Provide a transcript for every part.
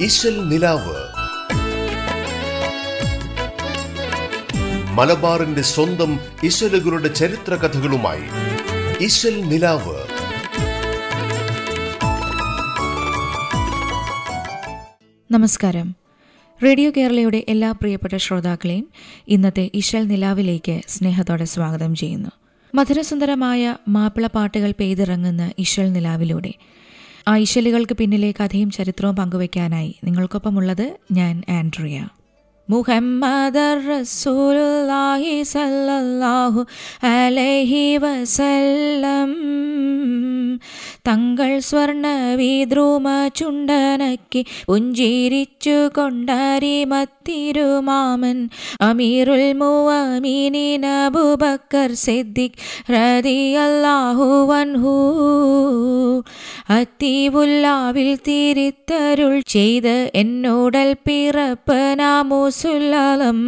ഇശൽ നിലാവ്. മലബാറിന്റെ സ്വന്തം ഇശലുകളുടെ ചരിത്ര കഥകളുമായി ഇശൽ നിലാവ്. നമസ്കാരം. റേഡിയോ കേരളയുടെ എല്ലാ പ്രിയപ്പെട്ട ശ്രോതാക്കളെയും ഇന്നത്തെ ഇശൽ നിലാവിലേക്ക് സ്നേഹത്തോടെ സ്വാഗതം ചെയ്യുന്നു. മധുരസുന്ദരമായ മാപ്പിള പാട്ടുകൾ പെയ്തിറങ്ങുന്ന ഇശൽ നിലാവിലൂടെ ആ ഇശലുകൾക്ക് പിന്നിലെ കഥയും ചരിത്രവും പങ്കുവയ്ക്കാനായി നിങ്ങൾക്കൊപ്പമുള്ളത് ഞാൻ ആൻഡ്രിയ. മുഹമ്മദ് റസൂലുള്ളാഹി സല്ലല്ലാഹു അലൈഹി വസല്ലം. തങ്ങൾ സ്വർണ വിദ്രുമ ചുണ്ടനക്കി പുഞ്ചിരിച്ചു കൊണ്ടരിമത്തിരുമാമൻ അമീറുൽ മുവമീനിൻ അബൂബക്കർ സിദ്ദിഖ് റളിയല്ലാഹു അൻഹു അത്തീവുല്ലാവിൽ തിരിത്തരുൾ ചെയ്ത് എന്നോടൽ പിറപ്പ് നാമൂസുല്ലം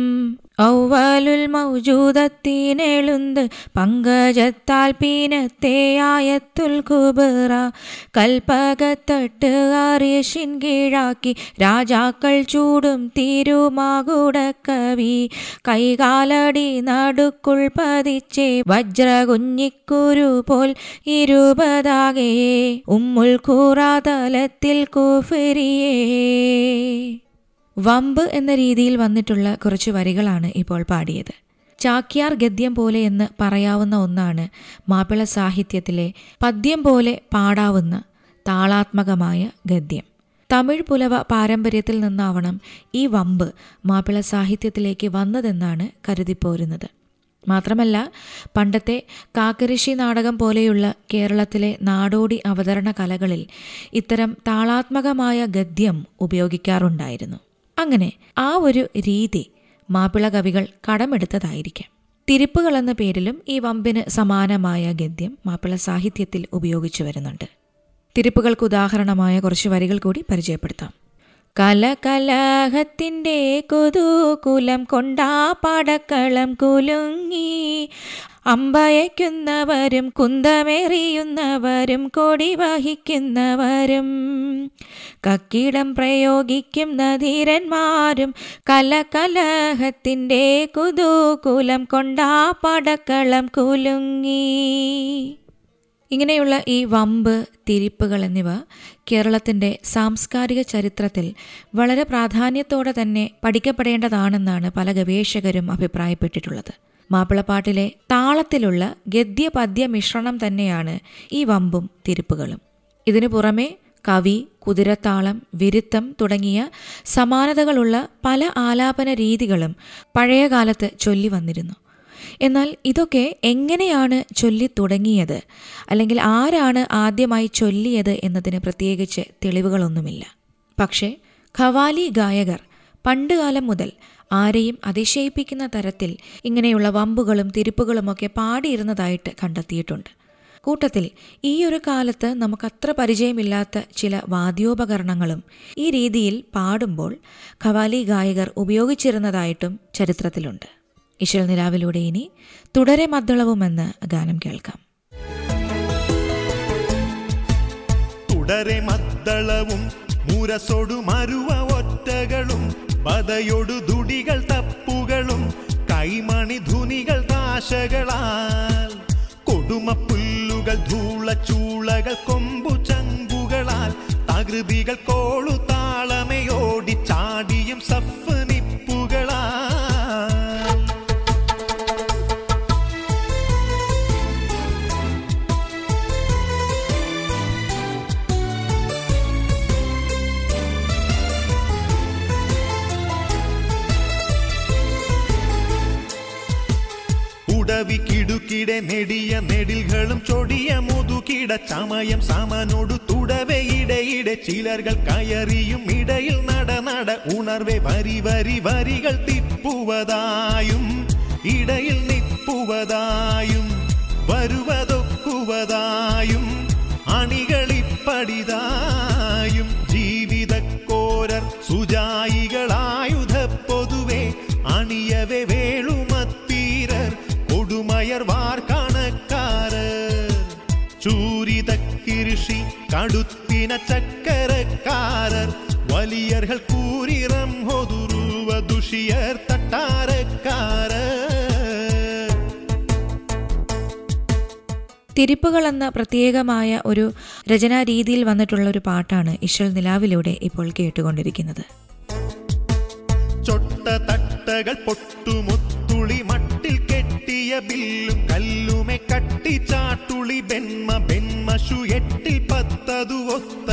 ഔവലുൽ മൗജൂദത്തിനെളുന്ത് പങ്കജത്താൽ പീനത്തെ ആയത്തുൽ കുബറ. കൽപ്പകത്തട്ട് അറിയഷിൻ കീഴാക്കി രാജാക്കൾ ചൂടും തിരുമാകുടക്കവി. കൈകാലടി നടുക്കുൾ പതിച്ചേ വജ്രകുഞ്ഞിക്കുരു പോൽ ഇരുപതാകയേ ഉമ്മുൽ കൂറാതലത്തിൽ കുഫരിയേ. വമ്പ് എന്ന രീതിയിൽ വന്നിട്ടുള്ള കുറച്ച് വരികളാണ് ഇപ്പോൾ പാടിയത്. ചാക്യാർ ഗദ്യം പോലെ എന്ന് പറയാവുന്ന ഒന്നാണ് മാപ്പിള സാഹിത്യത്തിലെ പദ്യം പോലെ പാടാവുന്ന താളാത്മകമായ ഗദ്യം. തമിഴ് പുലവ പാരമ്പര്യത്തിൽ നിന്നാവണം ഈ വമ്പ് മാപ്പിള സാഹിത്യത്തിലേക്ക് വന്നതെന്നാണ് കരുതിപ്പോരുന്നത്. മാത്രമല്ല പണ്ടത്തെ കാക്കരശി നാടകം പോലെയുള്ള കേരളത്തിലെ നാടോടി അവതരണ കലകളിൽ ഇത്തരം താളാത്മകമായ ഗദ്യം ഉപയോഗിക്കാറുണ്ടായിരുന്നു. അങ്ങനെ ആ ഒരു രീതി മാപ്പിള കവികൾ കടമെടുത്തതായിരിക്കാം. തിരിപ്പുകൾ എന്ന പേരിലും ഈ വമ്പിന് സമാനമായ ഗദ്യം മാപ്പിള സാഹിത്യത്തിൽ ഉപയോഗിച്ചു വരുന്നുണ്ട്. തിരിപ്പുകൾക്ക് ഉദാഹരണമായ കുറച്ച് വരികൾ കൂടി പരിചയപ്പെടുത്താം. കലകലഹത്തിന്റെ കൊതുകുലം കൊണ്ടാ പടക്കളം കുലുങ്ങി അമ്പയക്കുന്നവരും കുന്തമേറിയുന്നവരും കൊടി വഹിക്കുന്നവരും കക്കിടം പ്രയോഗിക്കുന്ന ധീരന്മാരും കലകലഹത്തിന്റെ കുതൂകുലം കൊണ്ടാ പടക്കളം കുലുങ്ങി. ഇങ്ങനെയുള്ള ഈ വമ്പ് തിരിപ്പുകൾ എന്നിവ കേരളത്തിന്റെ സാംസ്കാരിക ചരിത്രത്തിൽ വളരെ പ്രാധാന്യത്തോടെ തന്നെ പഠിക്കപ്പെടേണ്ടതാണെന്നാണ് പല ഗവേഷകരും അഭിപ്രായപ്പെട്ടിട്ടുള്ളത്. മാപ്പിളപ്പാട്ടിലെ താളത്തിലുള്ള ഗദ്യപദ്യ മിശ്രണം തന്നെയാണ് ഈ വമ്പും തിരുപ്പുകളും. ഇതിനു പുറമെ കവി കുതിരത്താളം വിരുത്തം തുടങ്ങിയ സമാനതകളുള്ള പല ആലാപന രീതികളും പഴയകാലത്ത് ചൊല്ലി വന്നിരുന്നു. എന്നാൽ ഇതൊക്കെ എങ്ങനെയാണ് ചൊല്ലി തുടങ്ങിയത്? അല്ലെങ്കിൽ ആരാണ് ആദ്യമായി ചൊല്ലിയത് എന്നതിന് പ്രത്യേകിച്ച് തെളിവുകളൊന്നുമില്ല. പക്ഷേ ഖവാലി ഗായകർ പണ്ടുകാലം മുതൽ ആരെയും അതിശയിപ്പിക്കുന്ന തരത്തിൽ ഇങ്ങനെയുള്ള വമ്പുകളും തിരിപ്പുകളുമൊക്കെ പാടിയിരുന്നതായിട്ട് കണ്ടെത്തിയിട്ടുണ്ട്. കൂട്ടത്തിൽ ഈ ഒരു കാലത്ത് നമുക്കത്ര പരിചയമില്ലാത്ത ചില വാദ്യോപകരണങ്ങളും ഈ രീതിയിൽ പാടുമ്പോൾ ഖവാലി ഗായകർ ഉപയോഗിച്ചിരുന്നതായിട്ടും ചരിത്രത്തിലുണ്ട്. ഇശൽ നിലാവിലൂടെ ഇനി തുടരെ മദ്ദളവുമെന്ന് ഗാനം കേൾക്കാം. തുടരെ മദ്ദളവും മുരസൊടു മരുവ ഒറ്റകളും പതയൊടു ദുടികൾ തപ്പുകളും കൈമണി ധുനികൾ താശകളാൽ. കൊടുമപ്പുല്ലുകൾ ധൂളച്ചൂളകൾ കൊമ്പു ചങ്കുകളാൽ. തകൃതികൾ കോളു താളമയോടി ചാടിയും സഫ് നെടിയ നെടിലുകളും ചൊടിയ മുതുകിട ചമയം സാമാനോട് തുടവെ ഇടയിടെ ചിലർകൾ കയറിയും ഇടയിൽ നട നട ഉണർവേ വരി വരി വരികൾ തിപ്പുവതായും ഇടയിൽ നിപ്പുവതായും വരുവതൊക്കുവതായും അണികളിപ്പടിതായും ജീവിതക്കോരർ സുജായികളായി சக்கரக்காரர் வலியர்கள் கூறிரம் ஒதுருவ துஷியர் தட்டாரக்காரர் തിരിപ്പുകളെന്ന പ്രത്യേകമായ ഒരു രചനാ രീതിയിൽ വന്നിട്ടുള്ള ഒരു പാട്ടാണ് ഇഷൽ നിലാവിലൂടെ ഇപ്പോൾ കേട്ടുകൊണ്ടിരിക്കുന്നത്. ചൊട്ടതട്ടകൾ പൊട്ടുമൊത്തുളി മട്ടിൽ കെട്ടിയ ബില്ലും കല്ലുമെ കട്ടി ചാട്ടുളി ബെന്മ ബെന്മഷു എട്ടിൽ പത്തതു ഒത്തു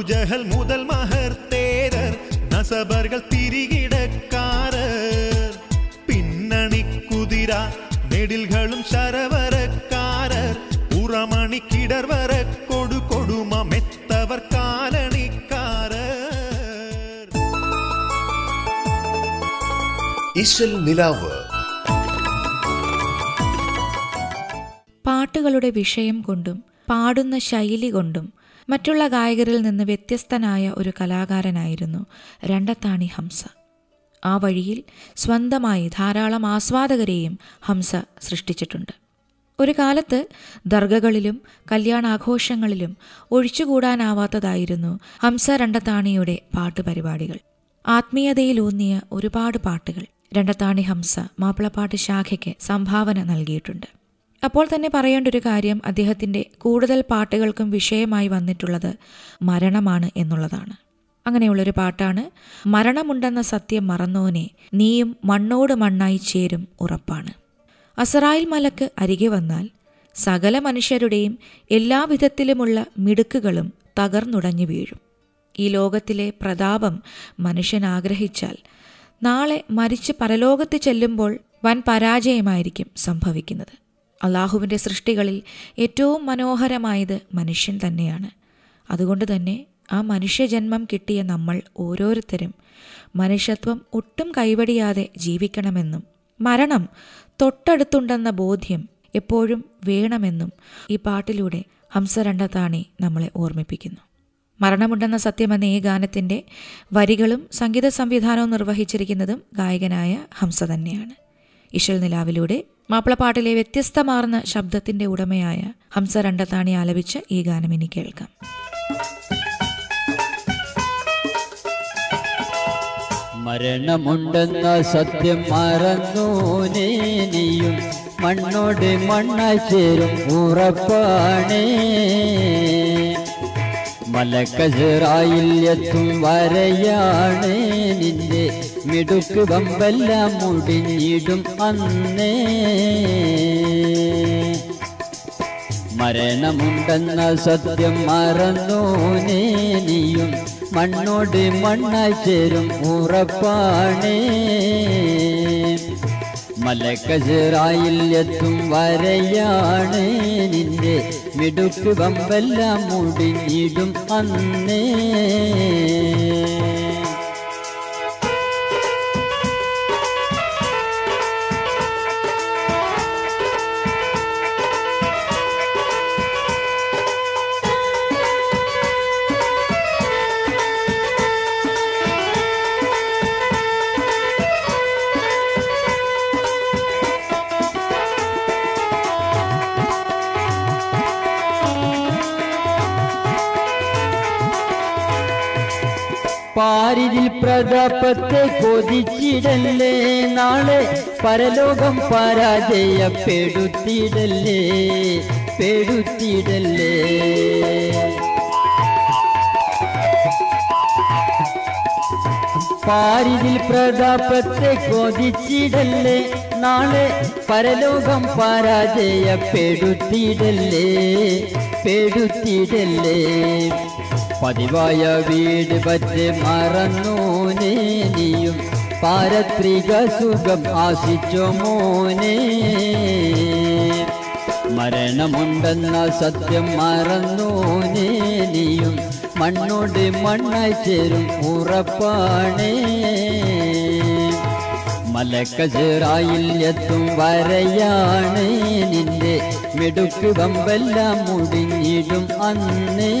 അബുജഹൽ മുതൽ മഹർ തേരർ നസബർകൾ തിരികിടക്കാരർ. പിന്നണിക്കുതിര നെടിൽകളും ശരവരക്കാരർ. ഉറമണി കിടർവര കൊടു കൊടുമ മെത്തവർ കാലണിക്കാരർ. ഇശൽ നിലാവ്. പാട്ടുകളുടെ വിഷയം കൊണ്ടും പാടുന്ന ശൈലി കൊണ്ടും മറ്റുള്ള ഗായകരിൽ നിന്ന് വ്യത്യസ്തനായ ഒരു കലാകാരനായിരുന്നു രണ്ടത്താണി ഹംസ. ആ വഴിയിൽ സ്വന്തമായി ധാരാളം ആസ്വാദകരെയും ഹംസ സൃഷ്ടിച്ചിട്ടുണ്ട്. ഒരു കാലത്ത് ദർഗകളിലും കല്യാണാഘോഷങ്ങളിലും ഒഴിച്ചുകൂടാനാവാത്തതായിരുന്നു ഹംസ രണ്ടത്താണിയുടെ പാട്ടുപരിപാടികൾ. ആത്മീയതയിലൂന്നിയ ഒരുപാട് പാട്ടുകൾ രണ്ടത്താണി ഹംസ മാപ്പിളപ്പാട്ട് ശാഖയ്ക്ക് സംഭാവന നൽകിയിട്ടുണ്ട്. അപ്പോൾ തന്നെ പറയേണ്ട ഒരു കാര്യം അദ്ദേഹത്തിന്റെ കൂടുതൽ പാട്ടുകൾക്കും വിഷയമായി വന്നിട്ടുള്ളത് മരണമാണ് എന്നുള്ളതാണ്. അങ്ങനെയുള്ളൊരു പാട്ടാണ് മരണമുണ്ടെന്ന സത്യം മറന്നോനെ നീയും മണ്ണോട് മണ്ണായി ചേരും ഉറപ്പാണ്. അസറായിൽ മലക്ക് അരികെ വന്നാൽ സകല മനുഷ്യരുടെയും എല്ലാവിധത്തിലുമുള്ള മിടുക്കുകളും തകർന്നുടഞ്ഞു വീഴും. ഈ ലോകത്തിലെ പ്രതാപം മനുഷ്യൻ ആഗ്രഹിച്ചാൽ നാളെ മരിച്ച് പരലോകത്ത് ചെല്ലുമ്പോൾ വൻ പരാജയമായിരിക്കും സംഭവിക്കുന്നത്. അള്ളാഹുവിന്റെ സൃഷ്ടികളിൽ ഏറ്റവും മനോഹരമായത് മനുഷ്യൻ തന്നെയാണ്. അതുകൊണ്ട് തന്നെ ആ മനുഷ്യജന്മം കിട്ടിയ നമ്മൾ ഓരോരുത്തരും മനുഷ്യത്വം ഒട്ടും കൈവടിയാതെ ജീവിക്കണമെന്നും മരണം തൊട്ടടുത്തുണ്ടെന്ന ബോധ്യം എപ്പോഴും വേണമെന്നും ഈ പാട്ടിലൂടെ ഹംസ രണ്ടത്താണി നമ്മളെ ഓർമ്മിപ്പിക്കുന്നു. മരണമുണ്ടെന്ന സത്യമെന്ന ഈ ഗാനത്തിന്റെ വരികളും സംഗീത സംവിധാനവും നിർവഹിച്ചിരിക്കുന്നതും ഗായകനായ ഹംസ തന്നെയാണ്. ഇശൽ നിലാവിലൂടെ മാപ്പിളപ്പാട്ടിലെ വ്യത്യസ്തമാർന്ന ശബ്ദത്തിന്റെ ഉടമയായ ഹംസ രണ്ടത്താണി ആലപിച്ച ഈ ഗാനം ഇനി കേൾക്കാം. മരണമുണ്ടെന്ന സത്യം മറന്നു നീനിയും മണ്ണോട് മണ്ണായി ചേരും ഉറപ്പാണേ. മലക്കജറായിൽ വരയാണേ വരയാണ് നിന്റെ മിടുക്ക് വമ്പെല്ലാം മുടിഞ്ഞിടും അന്നേ. മരണമുണ്ടെന്ന സത്യം മറന്നു നീയും മണ്ണോട് മണ്ണായി ചേരും ഉറപ്പാണേ. മലക്കജറായിൽ എത്തും വരയാണ് നിന്റെ മിടുക്ക് വമ്പെല്ലാം മുടിഞ്ഞിടും അന്നേ. പാരിതിൽ പ്രതാപത്തെ കൊതിച്ചിടല്ലേ? നാളെ പരലോകം പരാജയപ്പെടുത്തിയിടല്ലേ? പെടുത്തിയിടല്ലേ? പാരിതിൽ പ്രതാപത്തെ കൊതിച്ചിടല്ലേ? നാളെ പരലോകം പരാജയപ്പെടുത്തിയിടല്ലേ? പെടുത്തിയിടല്ലേ? പതിവായ വീട് പറ്റി മറന്നു നീയും പാരത്രിക സുഖം ആശിച്ചു മോനെ. മരണമുണ്ടെന്ന സത്യം മറന്നു നീയും മണ്ണോട് മണ്ണായി ചേരും ഉറപ്പാണേ. മലക്കജറായിൽ എത്തും വരയാണ് നിന്റെ മിടുക്ക് വമ്പെല്ലാം മുടിഞ്ഞിടും അന്നേ.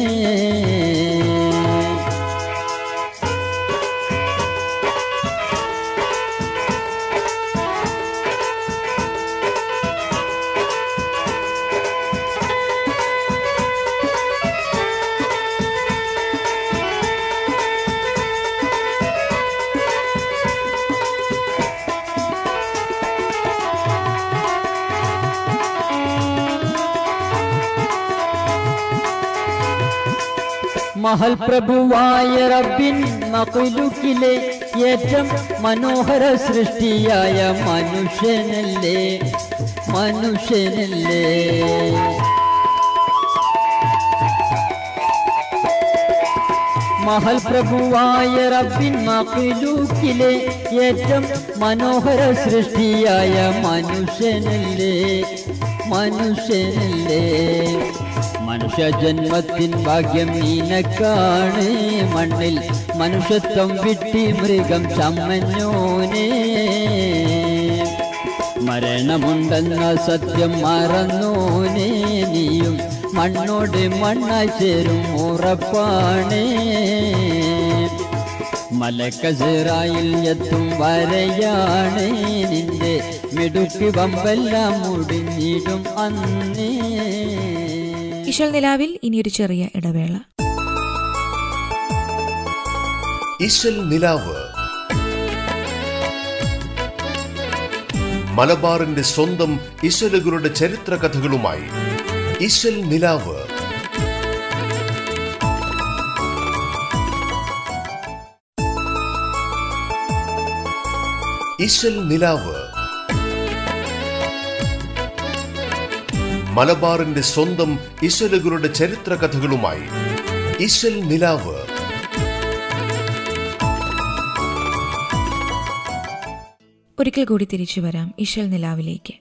മഹൽ പ്രഭുവായ റബ്ബിൻ മകുലുക്കിലെ ഏറ്റം മനോഹര സൃഷ്ടിയായ മനുഷ്യനല്ലേ മനുഷ്യനല്ലേ മഹൽ പ്രഭുവായ റബ്ബിൻ മഖ്ലൂക്കിലെ ഏറ്റം മനോഹര സൃഷ്ടിയായ മനുഷ്യനല്ലേ മനുഷ്യനല്ലേ? മനുഷ്യജന്മത്തിൻ ഭാഗ്യം നീനക്കാണ്. മണ്ണിൽ മനുഷ്യത്വം വിട്ടി മൃഗം ചമ്മഞ്ഞോനേ. മരണമുണ്ടെന്ന സത്യം മറന്നോനേ. നീയും മണ്ണോട് മണ്ണായി ചേരും ഉറപ്പാണേ. മലക്കസിറായിൽ എത്തും വരയാണ് നിന്റെ. മിടുക്ക് വമ്പെല്ലാം മുടിഞ്ഞിടും അന്നേ. ഇശൽ നിലാവിൽ ഇനിയൊരു ചെറിയ ഇടവേള. ഇശൽ നിലാവ്. മലബാറിന്റെ സ്വന്തം ഇശലുകളുടെ ചരിത്ര കഥകളുമായി ഇശൽ നിലാവ്. ഇശൽ നിലാവ്. മലബാറിന്റെ സ്വന്തം ഇശലുകളുടെ ചരിത്ര കഥകളുമായി ഇശൽ നിലാവ്. ഒരിക്കൽ കൂടി തിരിച്ചു വരാം ഇശൽ നിലാവിലേക്ക്.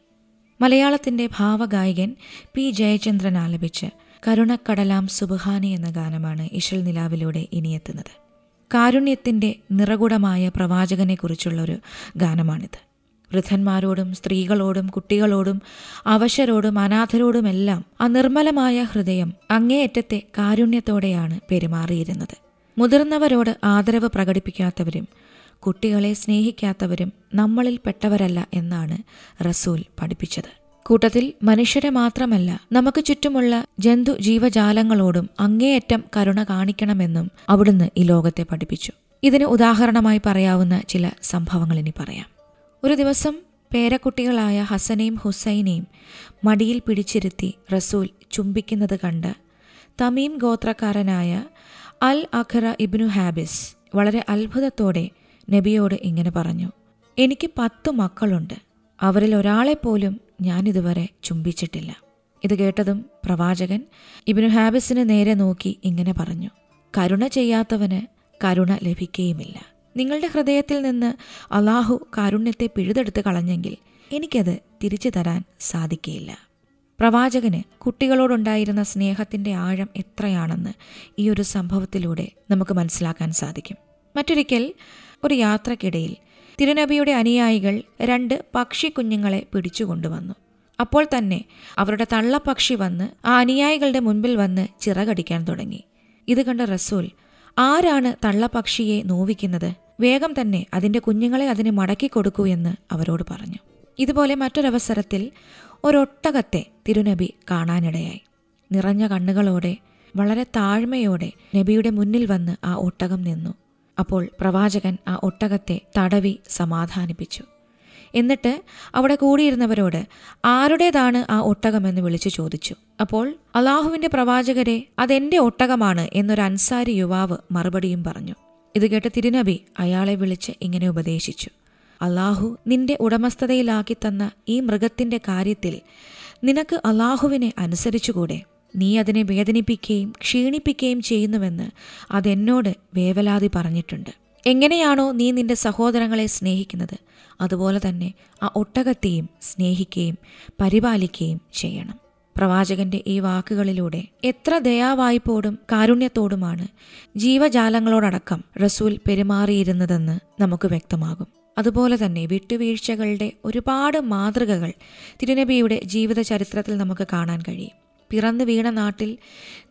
മലയാളത്തിന്റെ ഭാവഗായകൻ പി ജയചന്ദ്രൻ ആലപിച്ച് കരുണക്കടലാം സുബഹാനി എന്ന ഗാനമാണ് ഇശൽ നിലാവിലൂടെ ഇനിയെത്തുന്നത്. കാരുണ്യത്തിന്റെ നിറകുടമായ പ്രവാചകനെക്കുറിച്ചുള്ള ഒരു ഗാനമാണിത്. വൃദ്ധന്മാരോടും സ്ത്രീകളോടും കുട്ടികളോടും അവശരോടും അനാഥരോടുമെല്ലാം ആ നിർമ്മലമായ ഹൃദയം അങ്ങേയറ്റത്തെ കാരുണ്യത്തോടെയാണ് പെരുമാറിയിരുന്നത്. മുതിർന്നവരോട് ആദരവ് പ്രകടിപ്പിക്കാത്തവരും കുട്ടികളെ സ്നേഹിക്കാത്തവരും നമ്മളിൽ പെട്ടവരല്ല എന്നാണ് റസൂൽ പഠിപ്പിച്ചത്. കൂട്ടത്തിൽ മനുഷ്യരെ മാത്രമല്ല നമുക്ക് ചുറ്റുമുള്ള ജന്തു ജീവജാലങ്ങളോടും അങ്ങേയറ്റം കരുണ കാണിക്കണമെന്നും അവിടുന്ന് ഈ ലോകത്തെ പഠിപ്പിച്ചു. ഇതിന് ഉദാഹരണമായി പറയാവുന്ന ചില സംഭവങ്ങൾ ഇനി പറയാം. ഒരു ദിവസം പേരക്കുട്ടികളായ ഹസനെയും ഹുസൈനെയും മടിയിൽ പിടിച്ചിരുത്തി റസൂൽ ചുംബിക്കുന്നത് കണ്ട് തമീം ഗോത്രക്കാരനായ അൽ അഖറ ഇബ്നു ഹാബിസ് വളരെ അത്ഭുതത്തോടെ നബിയോട് ഇങ്ങനെ പറഞ്ഞു എനിക്ക് പത്ത് മക്കളുണ്ട്. അവരിൽ ഒരാളെപ്പോലും ഞാനിതുവരെ ചുംബിച്ചിട്ടില്ല. ഇത് കേട്ടതും പ്രവാചകൻ ഇബിനു ഹാബിസിനെ നേരെ നോക്കി ഇങ്ങനെ പറഞ്ഞു കരുണ ചെയ്യാത്തവന് കരുണ ലഭിക്കുകയുമില്ല നിങ്ങളുടെ ഹൃദയത്തിൽ നിന്ന് അള്ളാഹു കാരുണ്യത്തെ പിഴുതെടുത്ത് കളഞ്ഞെങ്കിൽ എനിക്കത് തിരിച്ചു തരാൻ സാധിക്കുകയില്ല പ്രവാചകന് കുട്ടികളോടുണ്ടായിരുന്ന സ്നേഹത്തിന്റെ ആഴം എത്രയാണെന്ന് ഈ ഒരു സംഭവത്തിലൂടെ നമുക്ക് മനസ്സിലാക്കാൻ സാധിക്കും. മറ്റൊരിക്കൽ ഒരു യാത്രക്കിടയിൽ തിരുനബിയുടെ അനുയായികൾ രണ്ട് പക്ഷി കുഞ്ഞുങ്ങളെ പിടിച്ചുകൊണ്ടുവന്നു. അപ്പോൾ തന്നെ അവരുടെ തള്ളപ്പക്ഷി വന്ന് ആ അനുയായികളുടെ മുൻപിൽ വന്ന് ചിറകടിക്കാൻ തുടങ്ങി. ഇത് കണ്ട റസൂൽ ആരാണ് തള്ളപ്പക്ഷിയെ നോവിക്കുന്നത്? വേഗം തന്നെ അതിന്റെ കുഞ്ഞുങ്ങളെ അതിന് മടക്കി കൊടുക്കൂ എന്ന് അവരോട് പറഞ്ഞു. ഇതുപോലെ മറ്റൊരവസരത്തിൽ ഒരൊട്ടകത്തെ തിരുനബി കാണാനിടയായി. നിറഞ്ഞ കണ്ണുകളോടെ വളരെ താഴ്മയോടെ നബിയുടെ മുന്നിൽ വന്ന് ആ ഒട്ടകം നിന്നു. അപ്പോൾ പ്രവാചകൻ ആ ഒട്ടകത്തെ തടവി സമാധാനിപ്പിച്ചു. എന്നിട്ട് അവിടെ കൂടിയിരുന്നവരോട് ആരുടേതാണ് ആ ഒട്ടകമെന്ന് വിളിച്ചു ചോദിച്ചു. അപ്പോൾ അള്ളാഹുവിന്റെ പ്രവാചകരെ അതെന്റെ ഒട്ടകമാണ് എന്നൊരു അൻസാരി യുവാവ് മറുപടിയും പറഞ്ഞു. ഇത് കേട്ട തിരുനബി അയാളെ വിളിച്ച് ഇങ്ങനെ ഉപദേശിച്ചു. അള്ളാഹു നിന്റെ ഉടമസ്ഥതയിലാക്കി തന്ന ഈ മൃഗത്തിന്റെ കാര്യത്തിൽ നിനക്ക് അള്ളാഹുവിനെ അനുസരിച്ചുകൂടെ? നീ അതിനെ വേദനിപ്പിക്കുകയും ക്ഷീണിപ്പിക്കുകയും ചെയ്യുന്നുവെന്ന് അതെന്നോട് വേവലാതി പറഞ്ഞിട്ടുണ്ട്. എങ്ങനെയാണോ നീ നിന്റെ സഹോദരങ്ങളെ സ്നേഹിക്കുന്നത് അതുപോലെ തന്നെ ആ ഒട്ടകത്തെയും സ്നേഹിക്കുകയും പരിപാലിക്കുകയും ചെയ്യണം. പ്രവാചകന്റെ ഈ വാക്കുകളിലൂടെ എത്ര ദയാവായ്പോടും കാരുണ്യത്തോടുമാണ് ജീവജാലങ്ങളോടടക്കം റസൂൽ പെരുമാറിയിരുന്നതെന്ന് നമുക്ക് വ്യക്തമാകും. അതുപോലെ തന്നെ വിട്ടുവീഴ്ചകളുടെ ഒരുപാട് മാതൃകകൾ തിരുനബിയുടെ ജീവിത ചരിത്രത്തിൽ നമുക്ക് കാണാൻ കഴിയും. പിറന്നു വീണ നാട്ടിൽ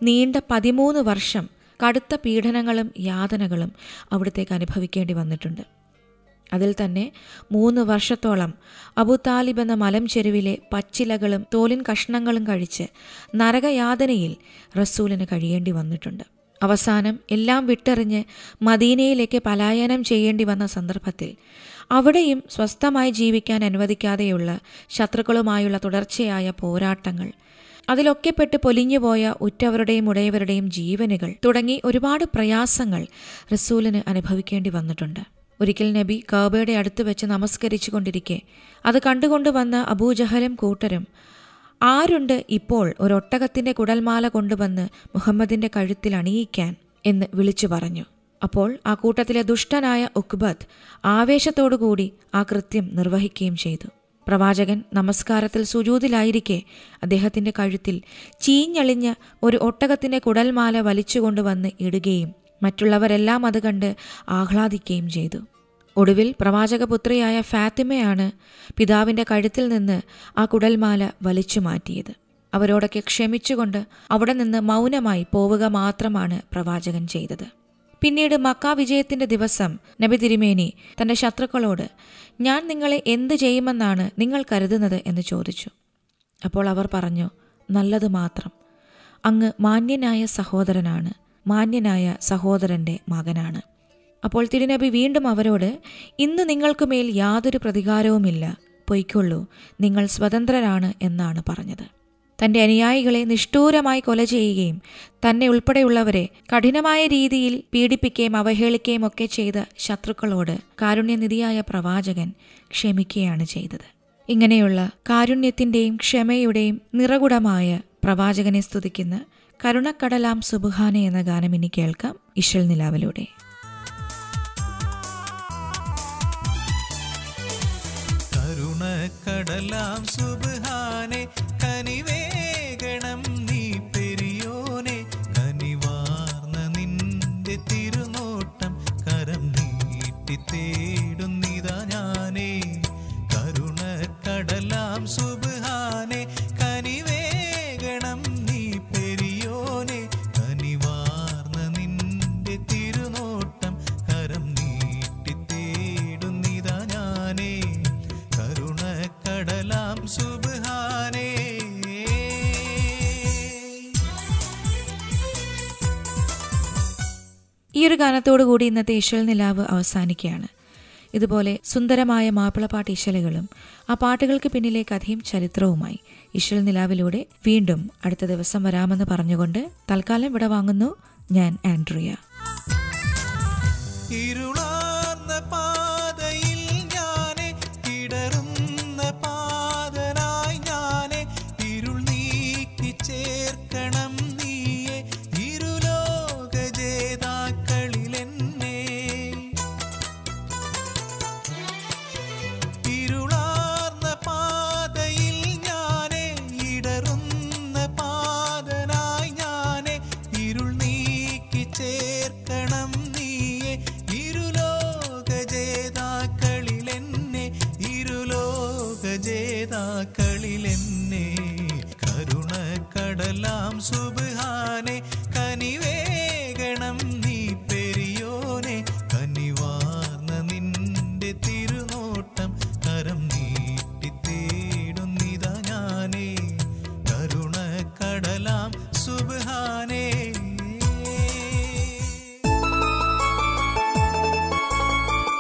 നീണ്ട പതിമൂന്ന് വർഷം കടുത്ത പീഡനങ്ങളും യാതനകളും അവിടത്തേക്ക് അനുഭവിക്കേണ്ടി വന്നിട്ടുണ്ട്. അതിൽ തന്നെ മൂന്ന് വർഷത്തോളം അബു താലിബ് എന്ന മലംചെരുവിലെ പച്ചിലകളും തോലിൻ കഷ്ണങ്ങളും കഴിച്ച് നരകയാതനയിൽ റസൂലിന് കഴിയേണ്ടി വന്നിട്ടുണ്ട്. അവസാനം എല്ലാം വിട്ടെറിഞ്ഞ് മദീനയിലേക്ക് പലായനം ചെയ്യേണ്ടി വന്ന സന്ദർഭത്തിൽ അവിടെയും സ്വസ്ഥമായി ജീവിക്കാൻ അനുവദിക്കാതെയുള്ള ശത്രുക്കളുമായുള്ള തുടർച്ചയായ പോരാട്ടങ്ങൾ അതിലൊക്കെ പെട്ട് പൊലിഞ്ഞുപോയ ഉറ്റവരുടെയും ഉടയവരുടെയും ജീവനുകൾ തുടങ്ങി ഒരുപാട് പ്രയാസങ്ങൾ റസൂലിന് അനുഭവിക്കേണ്ടി വന്നിട്ടുണ്ട്. ഒരിക്കൽ നബി കാബയുടെ അടുത്ത് വെച്ച് നമസ്കരിച്ചു കൊണ്ടിരിക്കെ അത് കണ്ടുകൊണ്ട് വന്ന അബൂജഹലും കൂട്ടരും ആരുണ്ട് ഇപ്പോൾ ഒരൊട്ടകത്തിന്റെ കുടൽമാല കൊണ്ടുവന്ന് മുഹമ്മദിന്റെ കഴുത്തിൽ അണിയിക്കാൻ? എന്ന് വിളിച്ചു പറഞ്ഞു. അപ്പോൾ ആ കൂട്ടത്തിലെ ദുഷ്ടനായ ഉക്ബത്ത് ആവേശത്തോടുകൂടി ആ കൃത്യം നിർവഹിക്കുകയും ചെയ്തു. പ്രവാചകൻ നമസ്കാരത്തിൽ സുജൂതിലായിരിക്കെ. അദ്ദേഹത്തിന്റെ കഴുത്തിൽ ചീഞ്ഞളിഞ്ഞ് ഒരു ഒട്ടകത്തിന്റെ കുടൽമാല വലിച്ചുകൊണ്ടുവന്ന് ഇടുകയും മറ്റുള്ളവരെല്ലാം അത് കണ്ട് ആഹ്ലാദിക്കുകയും ചെയ്തു. ഒടുവിൽ പ്രവാചകപുത്രിയായ ഫാത്തിമയാണ് പിതാവിന്റെ കഴുത്തിൽ നിന്ന് ആ കുടൽമാല വലിച്ചു മാറ്റിയത്. അവരോടൊക്കെ ക്ഷമിച്ചുകൊണ്ട് അവിടെ നിന്ന് മൗനമായി പോവുക മാത്രമാണ് പ്രവാചകൻ ചെയ്തത്. പിന്നീട് മക്ക വിജയത്തിന്റെ ദിവസം നബി തിരുമേനി തന്റെ ശത്രുക്കളോട് ഞാൻ നിങ്ങളെ എന്ത് ചെയ്യുമെന്നാണ് നിങ്ങൾ കരുതുന്നത്? എന്ന് ചോദിച്ചു. അപ്പോൾ അവർ പറഞ്ഞു നല്ലത് മാത്രം. അങ്ങ് മാന്യനായ സഹോദരനാണ് മാന്യനായ സഹോദരന്റെ മകനാണ്. അപ്പോൾ തിരുനബി വീണ്ടും അവരോട് ഇന്ന് നിങ്ങൾക്കുമേൽ യാതൊരു പ്രതികാരവുമില്ല. പൊയ്ക്കൊള്ളൂ. നിങ്ങൾ സ്വതന്ത്രരാണ് എന്നാണ് പറഞ്ഞത്. തന്റെ അനുയായികളെ നിഷ്ഠൂരമായി കൊല ചെയ്യുകയും തന്നെ ഉൾപ്പെടെയുള്ളവരെ കഠിനമായ രീതിയിൽ പീഡിപ്പിക്കുകയും അവഹേളിക്കുകയും ഒക്കെ ചെയ്ത ശത്രുക്കളോട് കാരുണ്യനിധിയായ പ്രവാചകൻ ക്ഷമിക്കുകയാണ് ചെയ്തത്. ഇങ്ങനെയുള്ള കാരുണ്യത്തിന്റെയും ക്ഷമയുടെയും നിറകുടമായ പ്രവാചകനെ സ്തുതിക്കുന്ന കരുണക്കടലാം സുബുഹാനെ എന്ന ഗാനം ഇനി കേൾക്കാം. ഇഷൽ നിലാവിലൂടെ. കരുണക്കടലാം സുബ്ഹാനെ ഈ ഒരു ഗാനത്തോടു കൂടി ഇന്നത്തെ ഈശ്വൽ നിലാവ് അവസാനിക്കുകയാണ്. ഇതുപോലെ സുന്ദരമായ മാപ്പിളപ്പാട്ട് ഇശലുകളും ആ പാട്ടുകൾക്ക് പിന്നിലെ കഥയും ചരിത്രവുമായി ഇശൽ നിലാവിലൂടെ വീണ്ടും അടുത്ത ദിവസം വരാമെന്ന് പറഞ്ഞുകൊണ്ട് തൽക്കാലം ഇവിടെ വാങ്ങുന്നു. ഞാൻ ആൻഡ്രിയ.